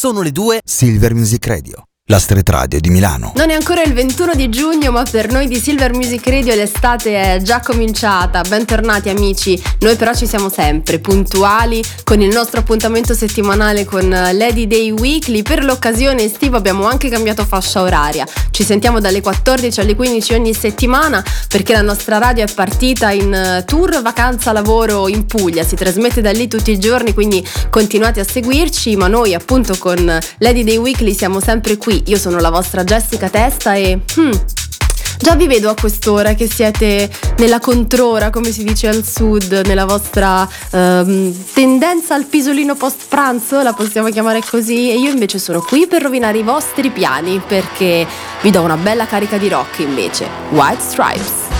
sono le due Silver Music Radio la street radio di Milano. Non è ancora il 21 di giugno, ma per noi di Silver Music Radio l'estate è già cominciata. Bentornati amici, noi però ci siamo sempre puntuali con il nostro appuntamento settimanale con Lady Day Weekly. Per l'occasione estiva abbiamo anche cambiato fascia oraria. Ci sentiamo dalle 14 alle 15 ogni settimana perché la nostra radio è partita in tour vacanza lavoro in Puglia. Si trasmette da lì tutti i giorni, quindi continuate a seguirci, ma noi appunto con Lady Day Weekly siamo sempre qui io sono la vostra Jessica Testa e... Hmm, Già vi vedo a quest'ora che siete nella controra, come si dice al sud, nella vostra um, tendenza al pisolino post pranzo, la possiamo chiamare così, e io invece sono qui per rovinare i vostri piani perché vi do una bella carica di rock invece. White Stripes.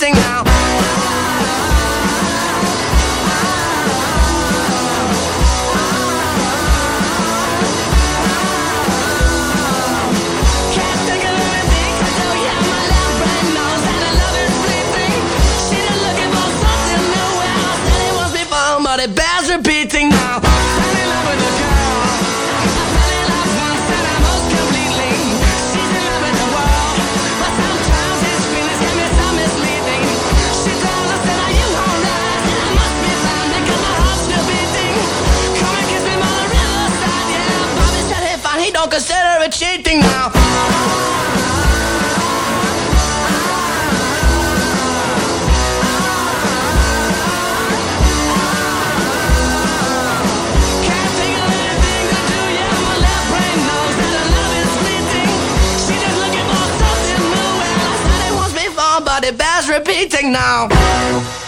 the bells are beating now. I'm in love with a girl. I fell in love once and I completely. She's in love with the world, but sometimes feelings can be so misleading. She are you alright? I must be because my heart's still beating. Come and kiss me the riverside, yeah. Bobby said he don't consider it cheating now.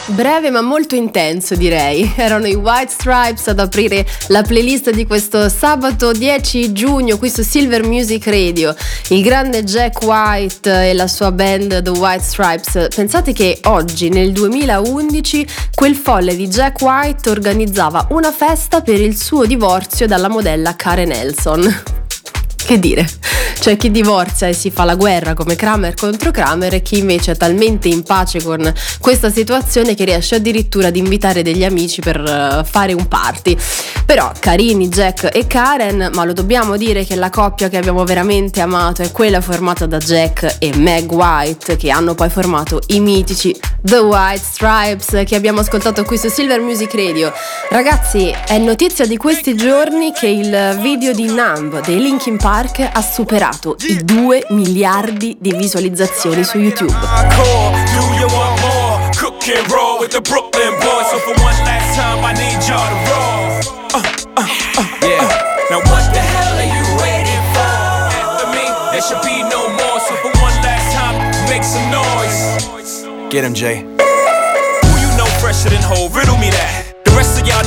Breve ma molto intenso direi. Erano i White Stripes ad aprire la playlist di questo sabato 10 giugno qui su Silver Music Radio. Il grande Jack White e la sua band The White Stripes. Pensate che oggi nel 2011 quel folle di Jack White organizzava una festa per il suo divorzio dalla modella Karen Nelson. Che dire? C'è chi divorzia e si fa la guerra come Kramer contro Kramer e chi invece è talmente in pace con questa situazione che riesce addirittura ad invitare degli amici per uh, fare un party. Però carini Jack e Karen, ma lo dobbiamo dire che la coppia che abbiamo veramente amato è quella formata da Jack e Meg White che hanno poi formato i mitici The White Stripes che abbiamo ascoltato qui su Silver Music Radio. Ragazzi, è notizia di questi giorni che il video di Numb dei Linkin Park Park ha superato i 2 miliardi di visualizzazioni su YouTube. Get him, Jay. Who you know fresher than whole? Riddle me that.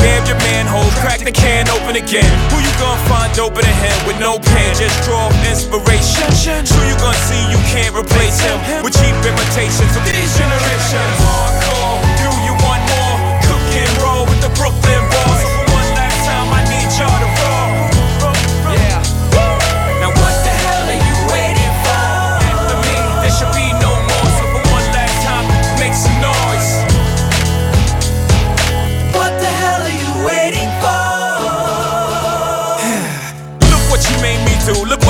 Bam your manhole, crack the can open again. Who you gonna find open a hand with no pen? Just draw inspiration. Who you gonna see you can't replace him with cheap imitations of these generations? Hardcore, do you want more? Cook and roll with the Brooklyn to. Look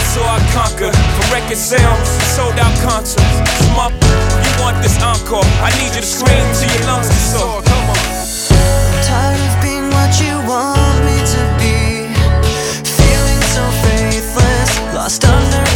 saw, I conquer. From record sales, sold out concerts. Come you want this encore? I need you to scream till your lungs are sore. Come on. Tired of being what you want me to be. Feeling so faithless, lost under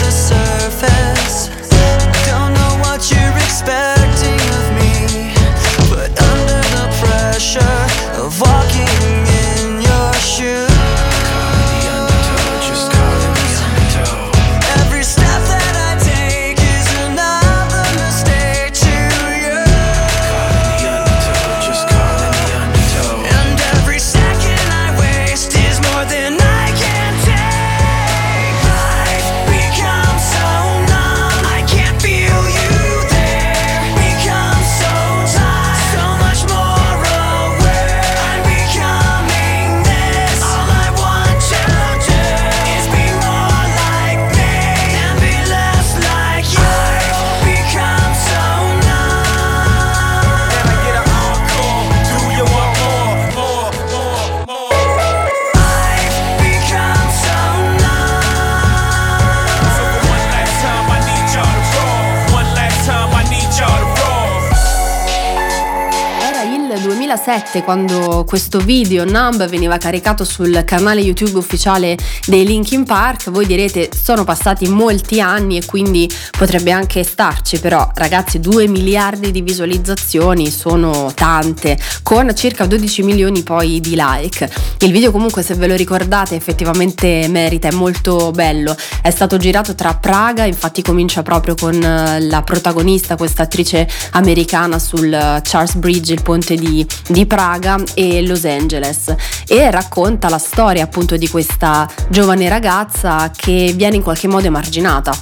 quando questo video Numb veniva caricato sul canale YouTube ufficiale dei Linkin Park, voi direte sono passati molti anni e quindi potrebbe anche starci, però ragazzi 2 miliardi di visualizzazioni sono tante, con circa 12 milioni poi di like. Il video comunque se ve lo ricordate effettivamente merita, è molto bello, è stato girato tra Praga, infatti comincia proprio con eh, la protagonista, questa attrice americana sul Charles Bridge, il ponte di, di Praga e Los Angeles e racconta la storia appunto di questa giovane ragazza che viene in qualche modo emarginata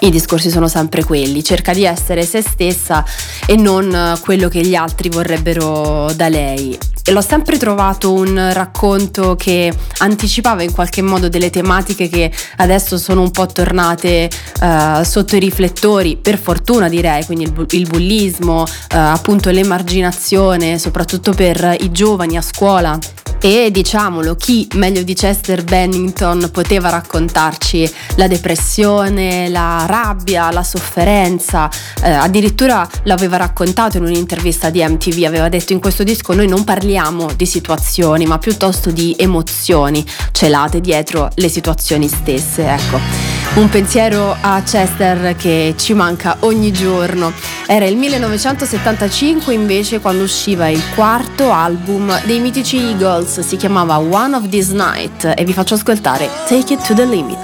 i discorsi sono sempre quelli, cerca di essere se stessa e non quello che gli altri vorrebbero da lei. E l'ho sempre trovato un racconto che anticipava in qualche modo delle tematiche che adesso sono un po' tornate uh, sotto i riflettori, per fortuna direi, quindi il, il bullismo, uh, appunto l'emarginazione, soprattutto per i giovani a scuola e diciamolo, chi meglio di Chester Bennington poteva raccontarci la depressione, la rabbia, la sofferenza, eh, addirittura l'aveva raccontato in un'intervista di MTV, aveva detto in questo disco noi non parliamo di situazioni ma piuttosto di emozioni celate dietro le situazioni stesse, ecco. Un pensiero a Chester che ci manca ogni giorno. Era il 1975 invece quando usciva il quarto album dei mitici Eagles, si chiamava One of This Night e vi faccio ascoltare Take It to the Limit.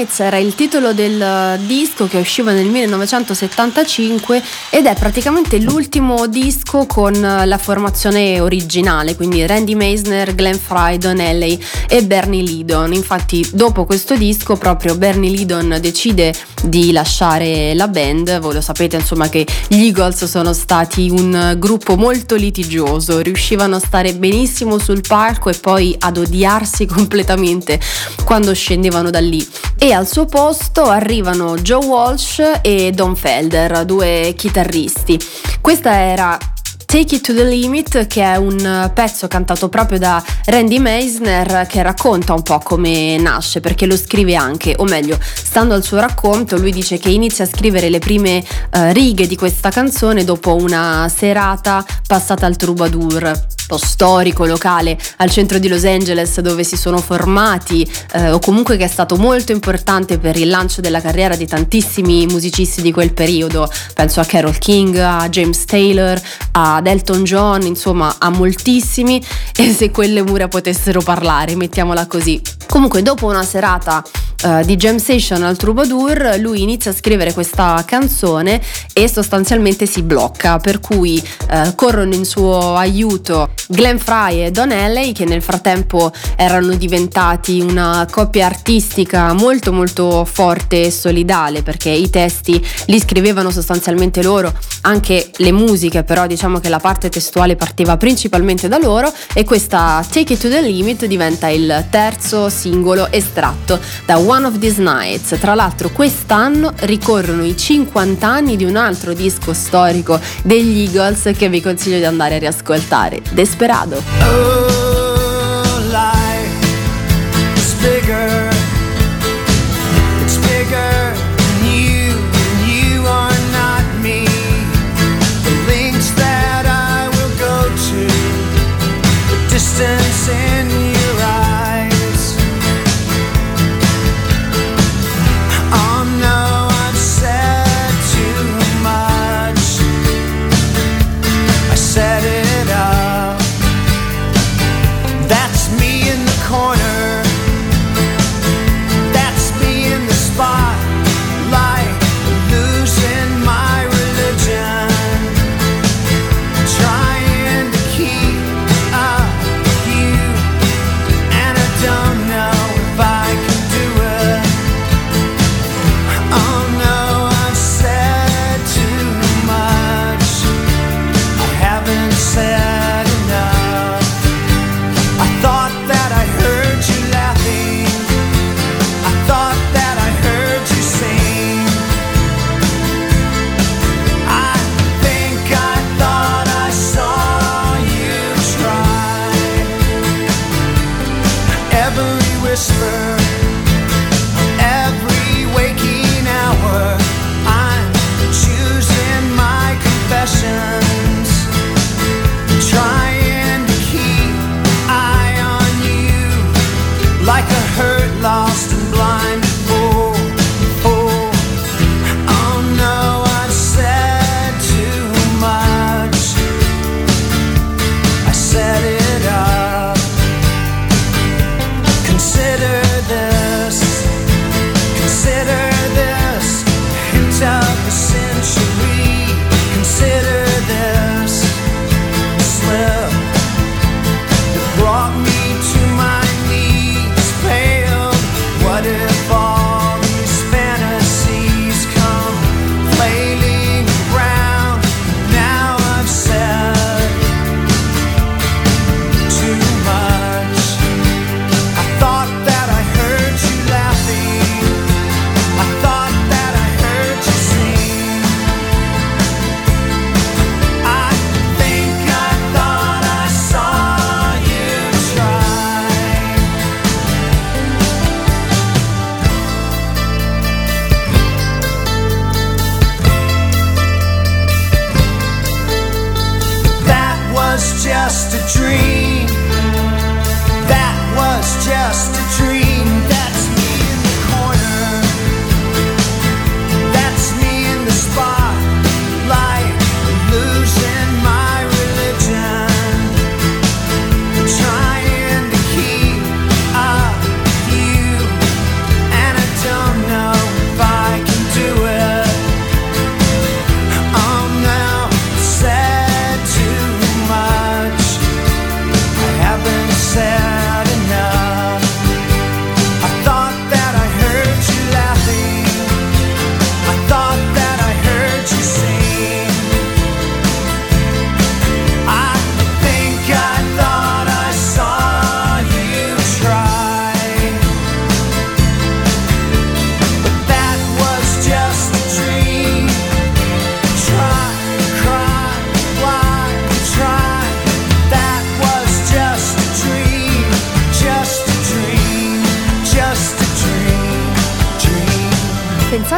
Nights era il titolo del eh, disco che usciva nel 1975 ed è praticamente l'ultimo disco con eh, la formazione originale, quindi Randy Meisner, Glenn Fry, Don Alley e Bernie Lidon. Infatti dopo questo disco proprio Bernie Lidon decide di lasciare la band, voi lo sapete insomma che gli Eagles sono stati un gruppo molto litigioso, riuscivano a stare benissimo sul palco e poi ad odiarsi completamente quando scendevano da lì. E al suo posto arrivano Joe Walsh e Don Felder, due chitarristi. Questa era Take It to the Limit, che è un pezzo cantato proprio da Randy Meisner che racconta un po' come nasce, perché lo scrive anche, o meglio, stando al suo racconto, lui dice che inizia a scrivere le prime uh, righe di questa canzone dopo una serata passata al troubadour storico locale al centro di Los Angeles dove si sono formati eh, o comunque che è stato molto importante per il lancio della carriera di tantissimi musicisti di quel periodo penso a Carol King, a James Taylor, a Elton John, insomma a moltissimi e se quelle mura potessero parlare, mettiamola così. Comunque dopo una serata uh, di jam session al Troubadour lui inizia a scrivere questa canzone e sostanzialmente si blocca per cui uh, corrono in suo aiuto Glenn Fry e Don Alley che nel frattempo erano diventati una coppia artistica molto molto forte e solidale perché i testi li scrivevano sostanzialmente loro anche le musiche però diciamo che la parte testuale partiva principalmente da loro e questa Take It to the Limit diventa il terzo singolo estratto da One of These Nights. Tra l'altro quest'anno ricorrono i 50 anni di un altro disco storico degli Eagles che vi consiglio di andare a riascoltare, Desperado. Oh,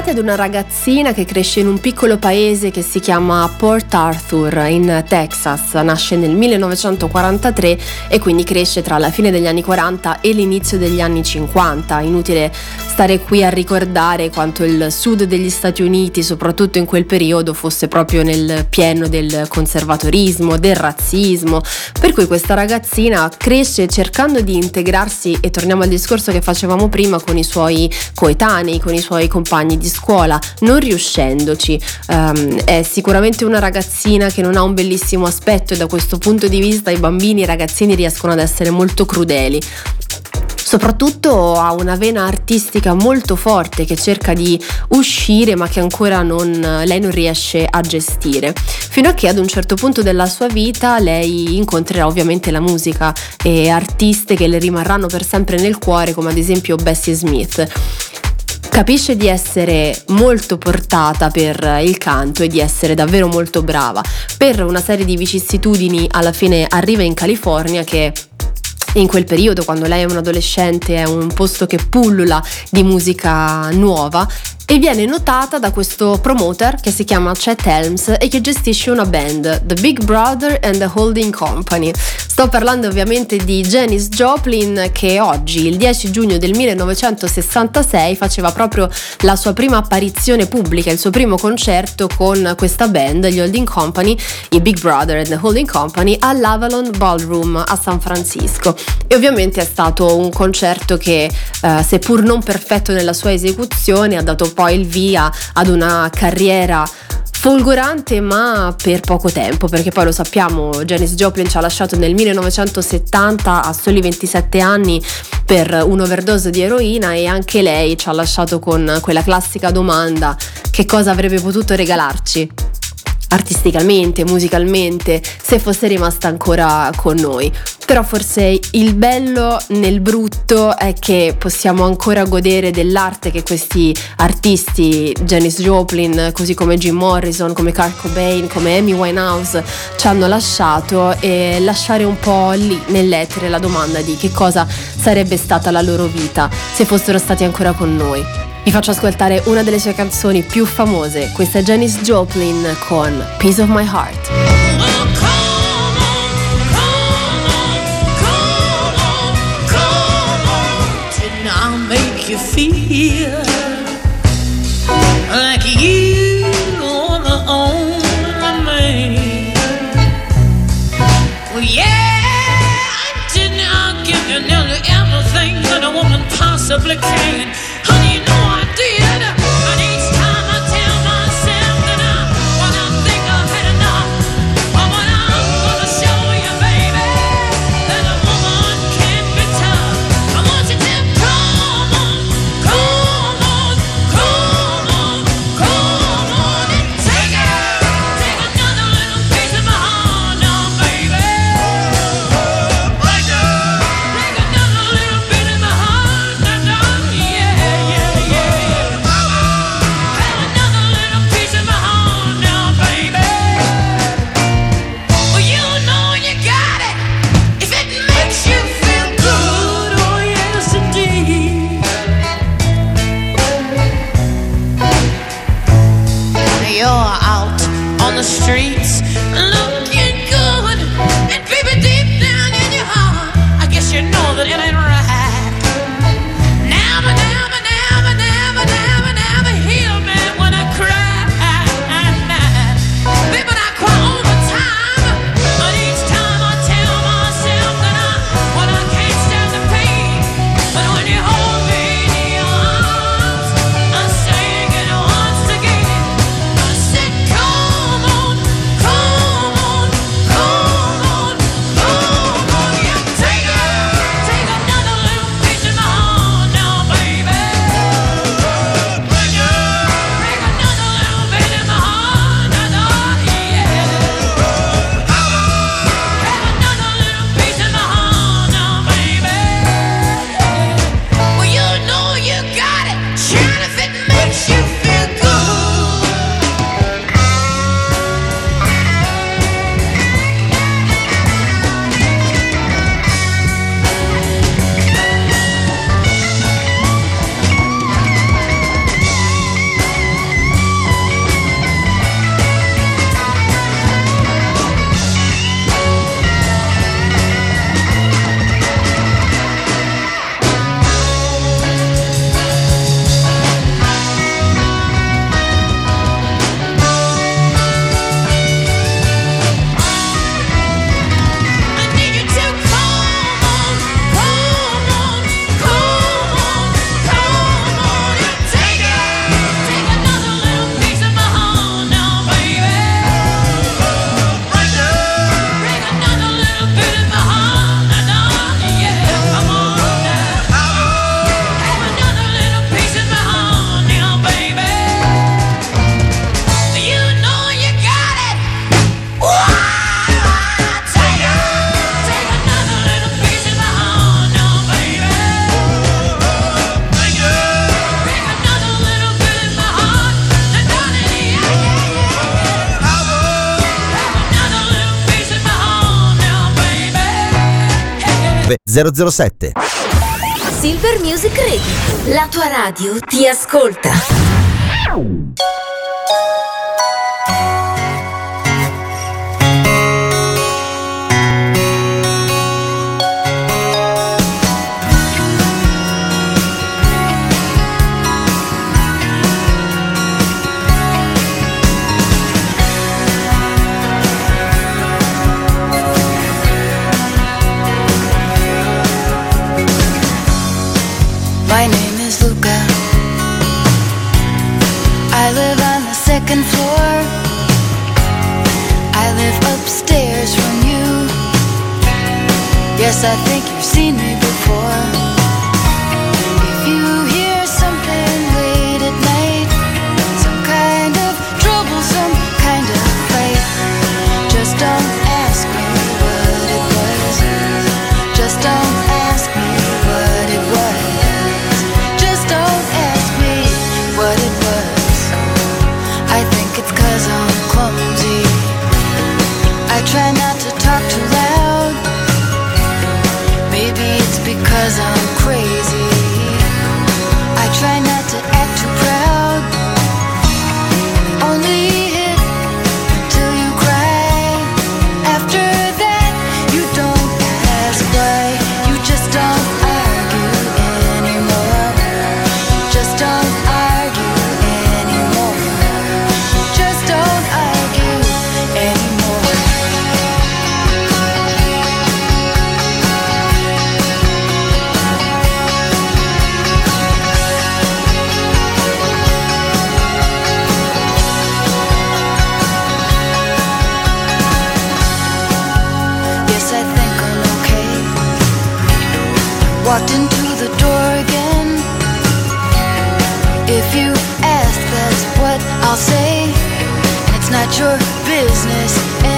pensate ad una ragazzina che cresce in un piccolo paese che si chiama Port Arthur in Texas, nasce nel 1943 e quindi cresce tra la fine degli anni 40 e l'inizio degli anni 50. Inutile stare qui a ricordare quanto il sud degli Stati Uniti, soprattutto in quel periodo, fosse proprio nel pieno del conservatorismo, del razzismo, per cui questa ragazzina cresce cercando di integrarsi e torniamo al discorso che facevamo prima con i suoi coetanei, con i suoi compagni di scuola, non riuscendoci. Um, è sicuramente una ragazzina che non ha un bellissimo aspetto e da questo punto di vista i bambini e i ragazzini riescono ad essere molto crudeli soprattutto ha una vena artistica molto forte che cerca di uscire ma che ancora non, lei non riesce a gestire fino a che ad un certo punto della sua vita lei incontrerà ovviamente la musica e artiste che le rimarranno per sempre nel cuore come ad esempio Bessie Smith capisce di essere molto portata per il canto e di essere davvero molto brava. Per una serie di vicissitudini alla fine arriva in California che in quel periodo, quando lei è un adolescente, è un posto che pullula di musica nuova e viene notata da questo promoter che si chiama Chet Helms e che gestisce una band, The Big Brother and the Holding Company. Sto parlando ovviamente di Janis Joplin che oggi, il 10 giugno del 1966, faceva proprio la sua prima apparizione pubblica, il suo primo concerto con questa band, gli Holding Company, i Big Brother and the Holding Company, all'Avalon Ballroom a San Francisco. E ovviamente è stato un concerto che, eh, seppur non perfetto nella sua esecuzione, ha dato poi il via ad una carriera folgorante ma per poco tempo perché poi lo sappiamo Janis Joplin ci ha lasciato nel 1970 a soli 27 anni per un'overdose di eroina e anche lei ci ha lasciato con quella classica domanda che cosa avrebbe potuto regalarci artisticamente, musicalmente, se fosse rimasta ancora con noi. Però forse il bello nel brutto è che possiamo ancora godere dell'arte che questi artisti, Janis Joplin, così come Jim Morrison, come Kurt Cobain, come Amy Winehouse, ci hanno lasciato e lasciare un po' lì nell'etere la domanda di che cosa sarebbe stata la loro vita se fossero stati ancora con noi. Vi faccio ascoltare una delle sue canzoni più famose, questa è Janis Joplin con Piece of My Heart. yeah, I did give you nearly everything that a woman possibly can. 007. Silver Music Radio, la tua radio ti ascolta. walked into the door again. If you ask, that's what I'll say. It's not your business.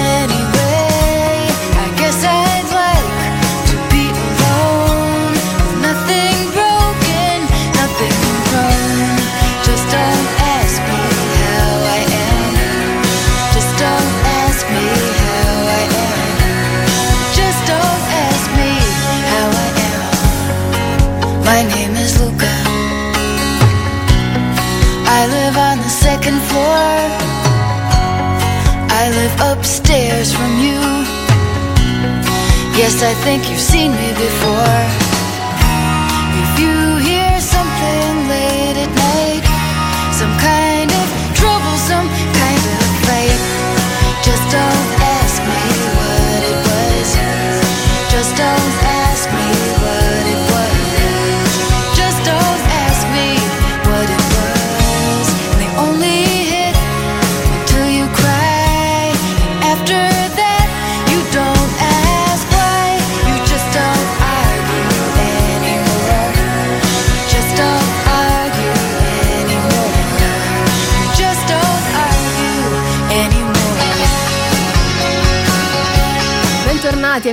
floor. I live upstairs from you. Yes, I think you've seen me before.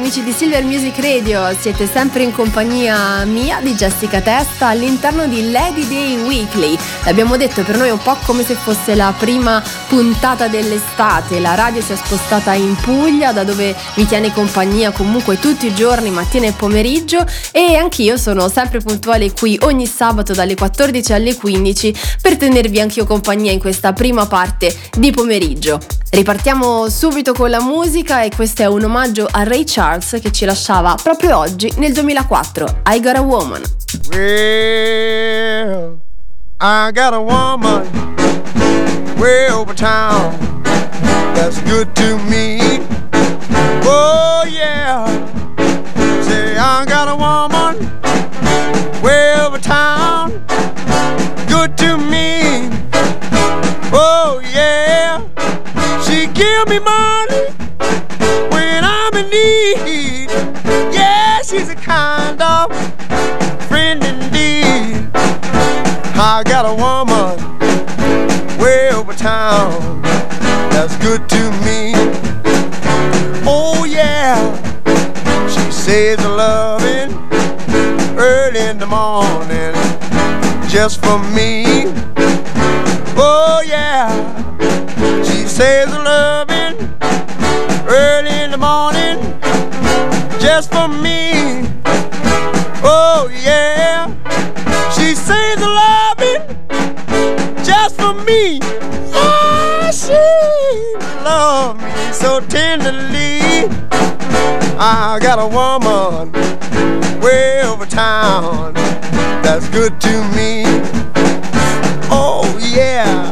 Silver Music Radio, siete sempre in compagnia mia di Jessica Testa all'interno di Lady Day Weekly. L'abbiamo detto per noi è un po' come se fosse la prima puntata dell'estate. La radio si è spostata in Puglia, da dove vi tiene compagnia comunque tutti i giorni, mattina e pomeriggio. E anch'io sono sempre puntuale qui ogni sabato dalle 14 alle 15 per tenervi anch'io compagnia in questa prima parte di pomeriggio. Ripartiamo subito con la musica e questo è un omaggio a Ray Charles che ci lasciava proprio oggi nel 2004, I Got a Woman. Well, I got a woman way over town that's good to me. Oh yeah, say I got a woman way over town good to me. Oh yeah. She give me money I got a woman way over town that's good to me. Oh yeah, she says loving early in the morning just for me. Oh yeah she says a loving early in the morning just for me. for me. Ah, oh, she loved me so tenderly. I got a woman way over town that's good to me. Oh, yeah.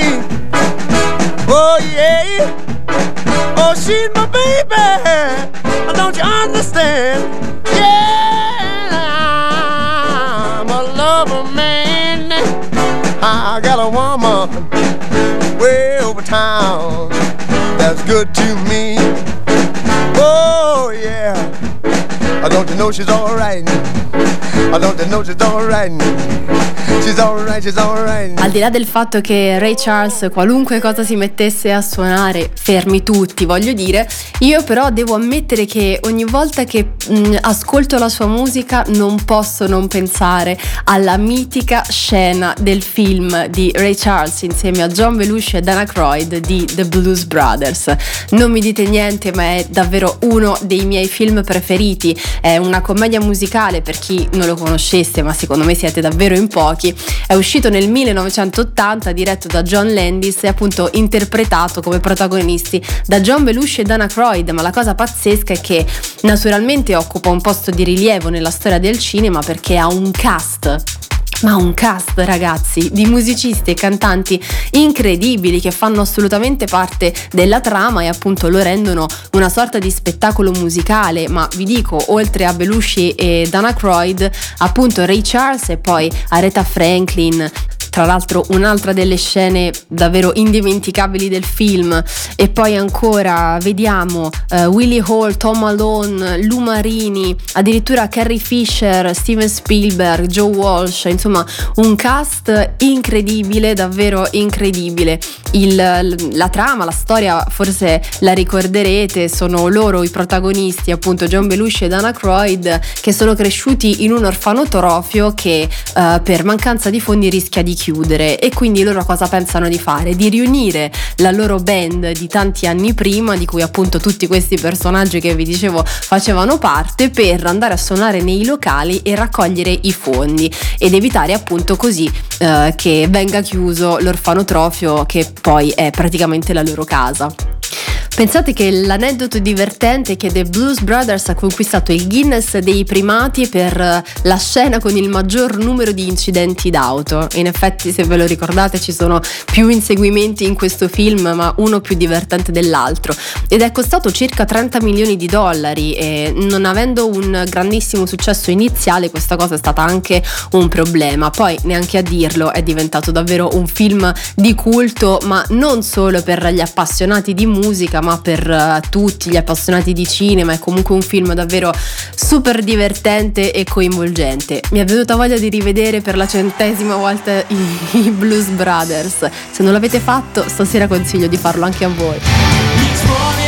Yeah. Oh, she's my baby. Don't you understand? Yeah, I'm a lover man. I got a woman way over town that's good to me. Oh yeah. Don't you know she's alright. Al di là del fatto che Ray Charles qualunque cosa si mettesse a suonare, fermi tutti, voglio dire, io però devo ammettere che ogni volta che mh, ascolto la sua musica non posso non pensare alla mitica scena del film di Ray Charles insieme a John Belushi e Dana Croyd di The Blues Brothers. Non mi dite niente, ma è davvero uno dei miei film preferiti. È una commedia musicale per chi non lo conoscesse, ma secondo me siete davvero in pochi. È uscito nel 1980, diretto da John Landis e appunto interpretato come protagonisti da John Belushi e Dana Croyd, ma la cosa pazzesca è che naturalmente occupa un posto di rilievo nella storia del cinema perché ha un cast ma un cast ragazzi di musicisti e cantanti incredibili che fanno assolutamente parte della trama e appunto lo rendono una sorta di spettacolo musicale. Ma vi dico oltre a Belushi e Dana Croyd appunto Ray Charles e poi Aretha Franklin tra l'altro un'altra delle scene davvero indimenticabili del film e poi ancora vediamo uh, Willie Hall, Tom Malone, Lou Marini, addirittura Carrie Fisher, Steven Spielberg, Joe Walsh, insomma un cast incredibile, davvero incredibile. Il, la trama, la storia forse la ricorderete, sono loro i protagonisti, appunto John Belushi e Dana Croyd, che sono cresciuti in un orfanotrofio che uh, per mancanza di fondi rischia di chiudere e quindi loro cosa pensano di fare? Di riunire la loro band di tanti anni prima, di cui appunto tutti questi personaggi che vi dicevo facevano parte, per andare a suonare nei locali e raccogliere i fondi ed evitare appunto così eh, che venga chiuso l'orfanotrofio che poi è praticamente la loro casa. Pensate che l'aneddoto divertente è che The Blues Brothers ha conquistato il Guinness dei primati per eh, la scena con il maggior numero di incidenti d'auto. In effetti, se ve lo ricordate, ci sono più inseguimenti in questo film, ma uno più divertente dell'altro. Ed è costato circa 30 milioni di dollari e non avendo un grandissimo successo iniziale, questa cosa è stata anche un problema. Poi, neanche a dirlo, è diventato davvero un film di culto, ma non solo per gli appassionati di musica, ma per uh, tutti gli appassionati di cinema, è comunque un film davvero super divertente e coinvolgente. Mi è venuta voglia di rivedere per la centesima volta i, i Blues Brothers. Se non l'avete fatto, stasera consiglio di farlo anche a voi.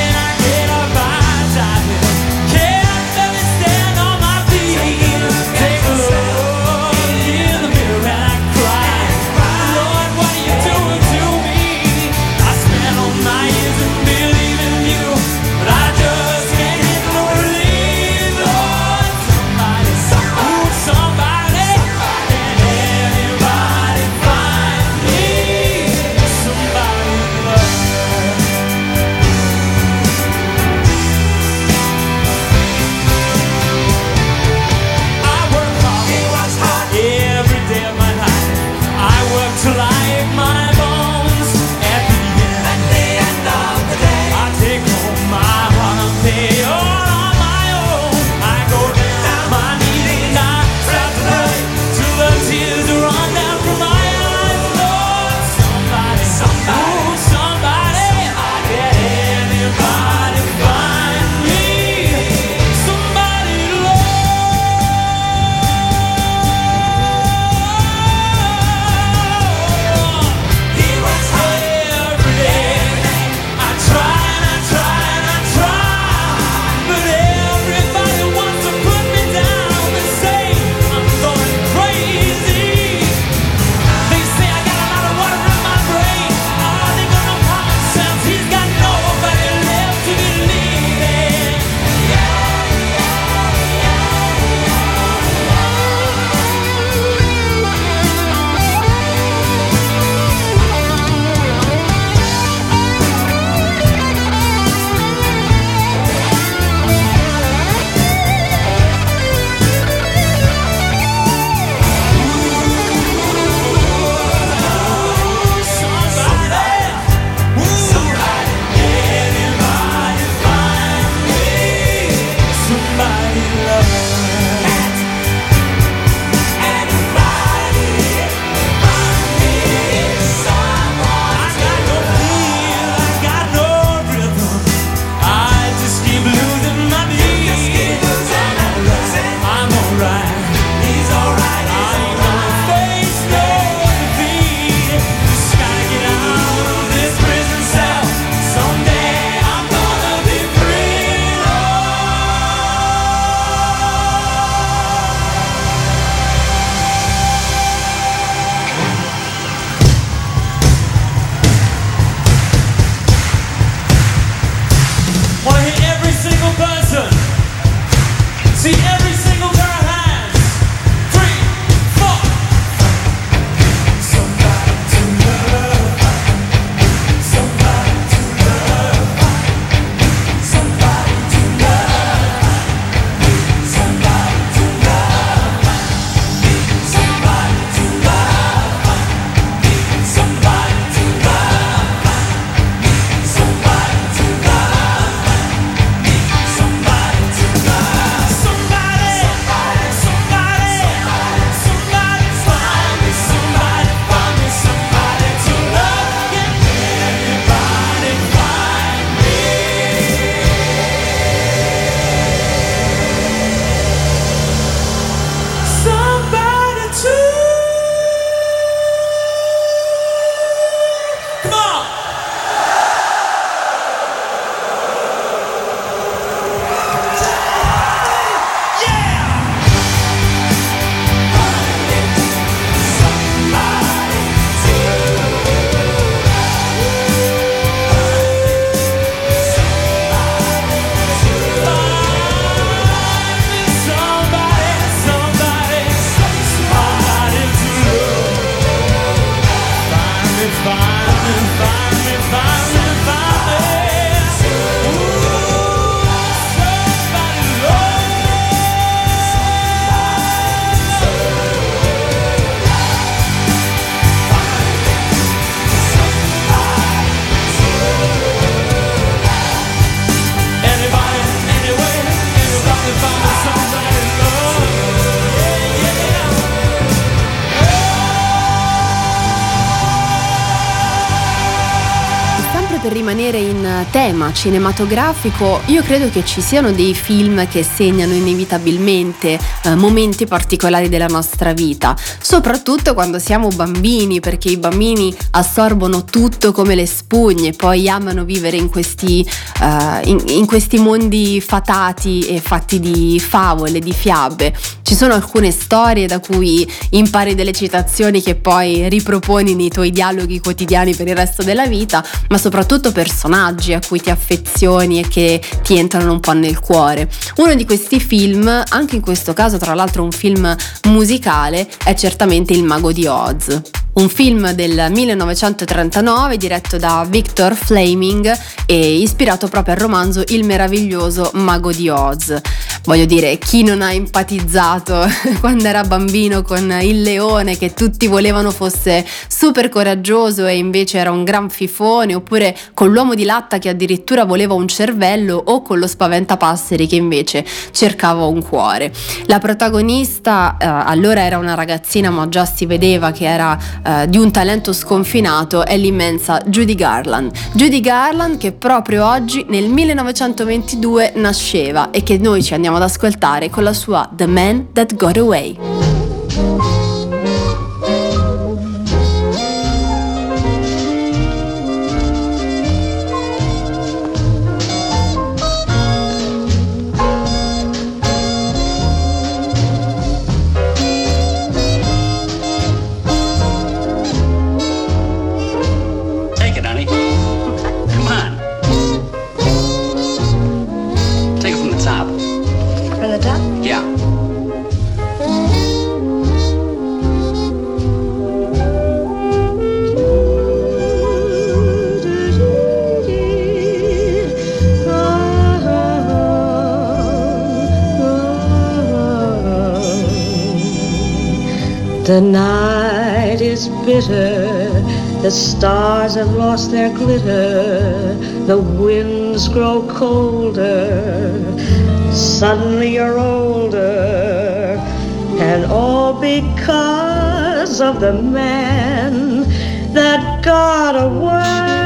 te tema cinematografico, io credo che ci siano dei film che segnano inevitabilmente eh, momenti particolari della nostra vita, soprattutto quando siamo bambini, perché i bambini assorbono tutto come le spugne, poi amano vivere in questi, uh, in, in questi mondi fatati e fatti di favole, di fiabe. Ci sono alcune storie da cui impari delle citazioni che poi riproponi nei tuoi dialoghi quotidiani per il resto della vita, ma soprattutto personaggi a cui ti affezioni e che ti entrano un po' nel cuore. Uno di questi film, anche in questo caso tra l'altro un film musicale, è certamente Il Mago di Oz un film del 1939 diretto da Victor Flaming e ispirato proprio al romanzo Il meraviglioso mago di Oz. Voglio dire, chi non ha empatizzato quando era bambino con il leone che tutti volevano fosse super coraggioso e invece era un gran fifone, oppure con l'uomo di latta che addirittura voleva un cervello o con lo spaventapasseri che invece cercava un cuore. La protagonista eh, allora era una ragazzina ma già si vedeva che era eh, di un talento sconfinato, è l'immensa Judy Garland. Judy Garland che proprio oggi nel 1922 nasceva e che noi ci andiamo andiamo ad ascoltare con la sua The Man That Got Away. Bitter, the stars have lost their glitter, the winds grow colder, suddenly you're older, and all because of the man that got away.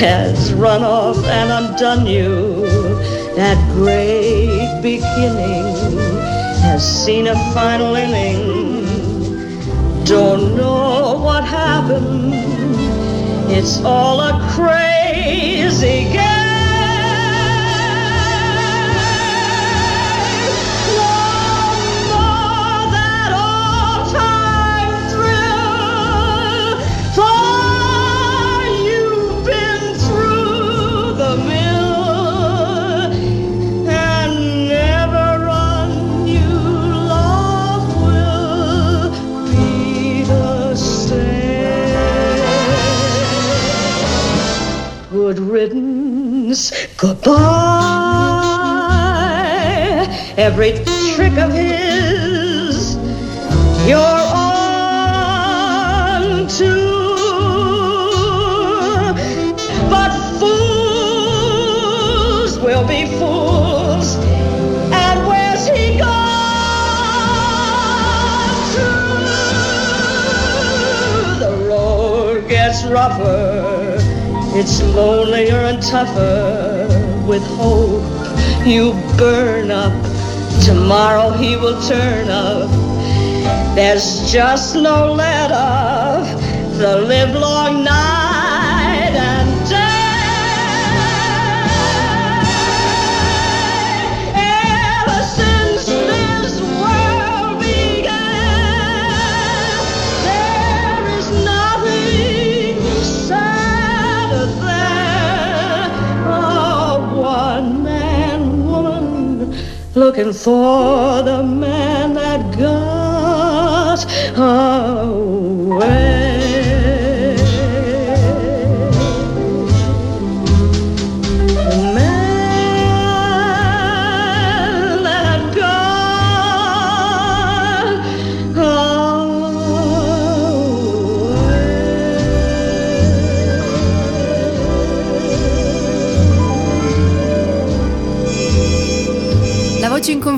Has run off and undone you. That great beginning has seen a final inning. Don't know what happened. It's all a crazy game. Goodbye. Every trick of his, you're on to. But fools will be fools. And where's he gone to? The road gets rougher. It's lonelier and tougher with hope. You burn up, tomorrow he will turn up. There's just no let up the livelong night looking for the man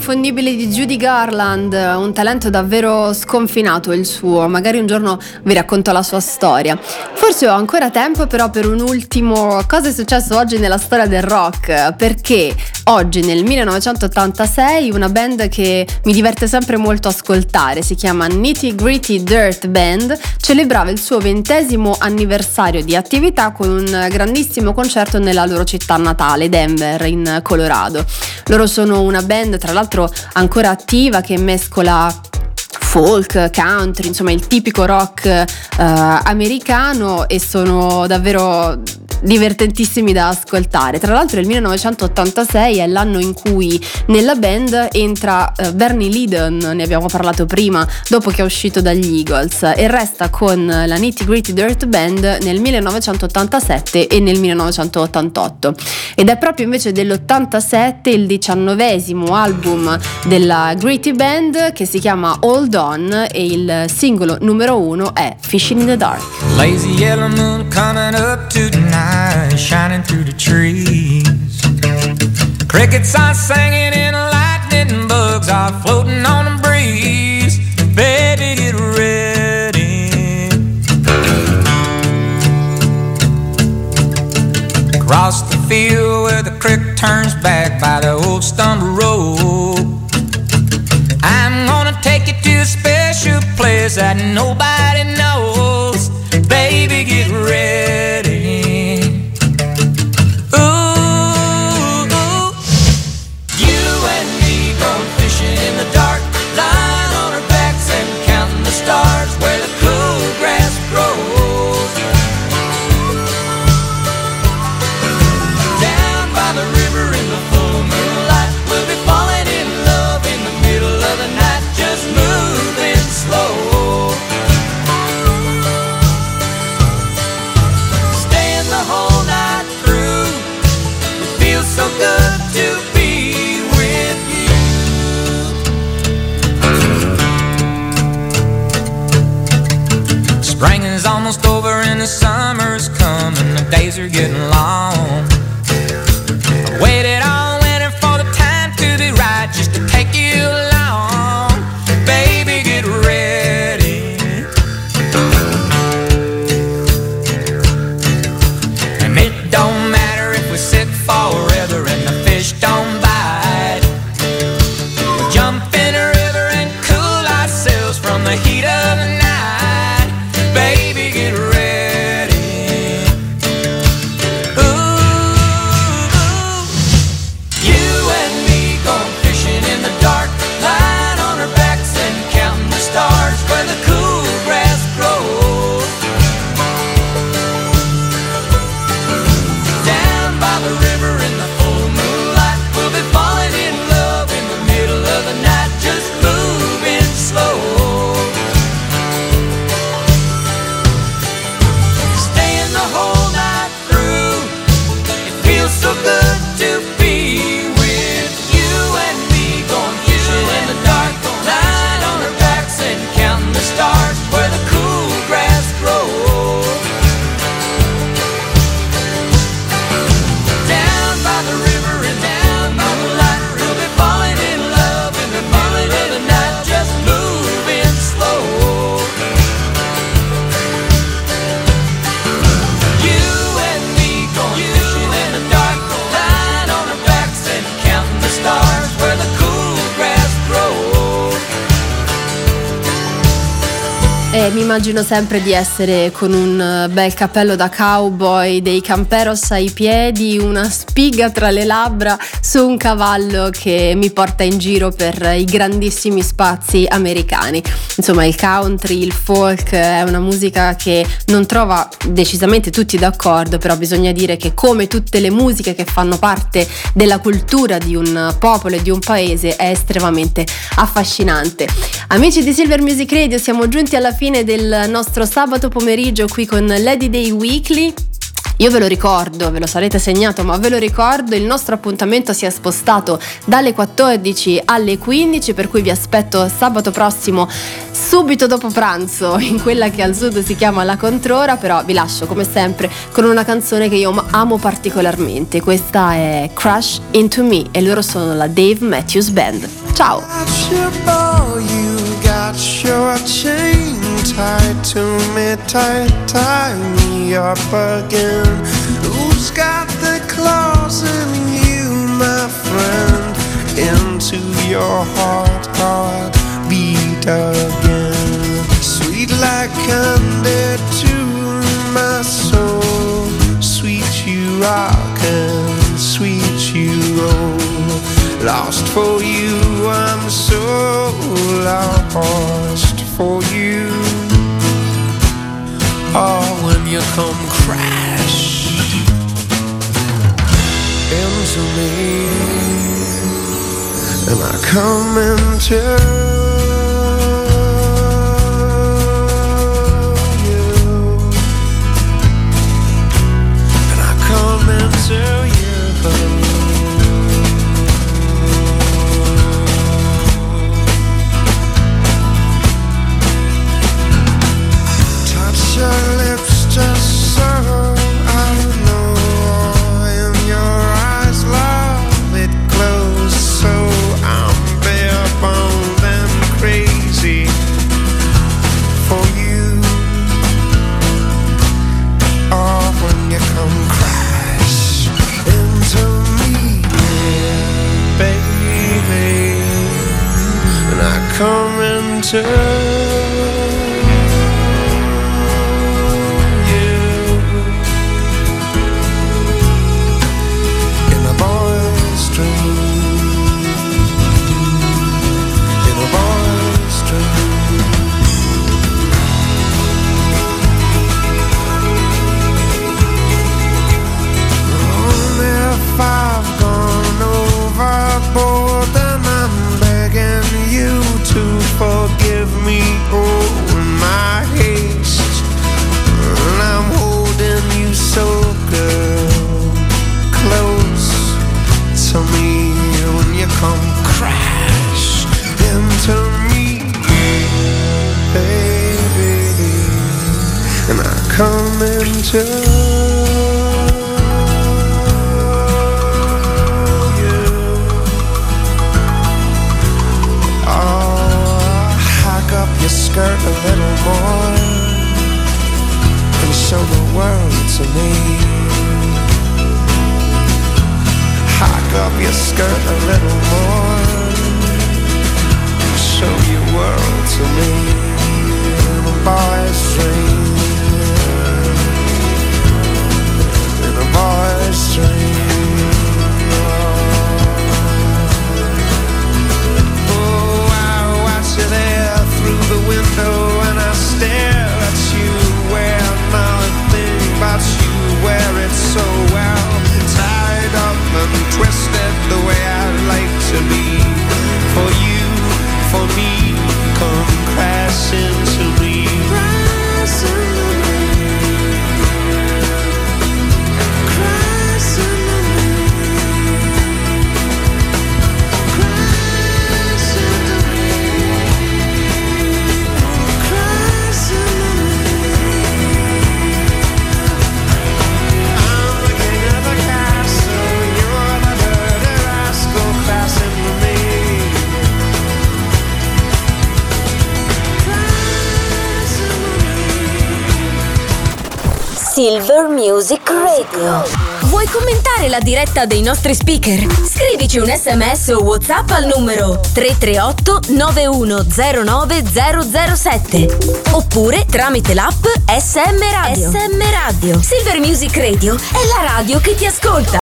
inconfondibile di Judy Garland, un talento davvero sconfinato il suo, magari un giorno vi racconto la sua storia. Forse ho ancora tempo però per un ultimo cosa è successo oggi nella storia del rock, perché oggi nel 1986 una band che mi diverte sempre molto ascoltare, si chiama Nitty Gritty Dirt Band, celebrava il suo ventesimo anniversario di attività con un grandissimo concerto nella loro città natale, Denver, in Colorado. Loro sono una band tra l'altro ancora attiva che mescola folk, country, insomma il tipico rock eh, americano e sono davvero divertentissimi da ascoltare. Tra l'altro il 1986 è l'anno in cui nella band entra uh, Bernie Lydon, ne abbiamo parlato prima, dopo che è uscito dagli Eagles, e resta con la Nitty Gritty Dirt Band nel 1987 e nel 1988. Ed è proprio invece dell'87 il diciannovesimo album della Gritty Band che si chiama Hold On e il singolo numero uno è Fishing in the Dark. Lazy yellow moon coming up tonight shining through the trees. Crickets are singing and lightning bugs are floating on the breeze. Baby, get ready. Across the field where the creek turns back by the old stone place that nobody immagino sempre di essere con un eh, bel cappello da cowboy, dei camperos ai piedi, una spiga tra le labbra su un cavallo che mi porta in giro per i grandissimi spazi americani. Insomma, il country, il folk è una musica che non trova decisamente tutti d'accordo, però bisogna dire che come tutte le musiche che fanno parte della cultura di un popolo e di un paese è estremamente affascinante. Amici di Silver Music Radio, siamo giunti alla fine del nostro sabato pomeriggio qui con Lady Day Weekly Io ve lo ricordo, ve lo sarete segnato, ma ve lo ricordo, il nostro appuntamento si è spostato dalle 14 alle 15, per cui vi aspetto sabato prossimo subito dopo pranzo in quella che al sud si chiama La Controra, però vi lascio come sempre con una canzone che io amo particolarmente. Questa è Crush Into Me e loro sono la Dave Matthews Band. Ciao! Tied to me, tight, tie me up again. Who's got the claws in you, my friend? Into your heart, heart beat again. Sweet like candy to my soul. Sweet you rock and sweet you roll. Lost for you, I'm so lost for you. Oh, when you come crash into me, and I come into Hike up your skirt a little more. Show your world to me. The boy's dream The boy's dream Oh, I watch you there through the window And I stare. it so well Tied up and twisted the way I'd like to be. For you, for me, come crashing to me. Crashing. Silver Music Radio. Vuoi commentare la diretta dei nostri speaker? Scrivici un sms o whatsapp al numero 338 9109007 oppure tramite l'app SM Radio. SM Radio. Silver Music Radio è la radio che ti ascolta.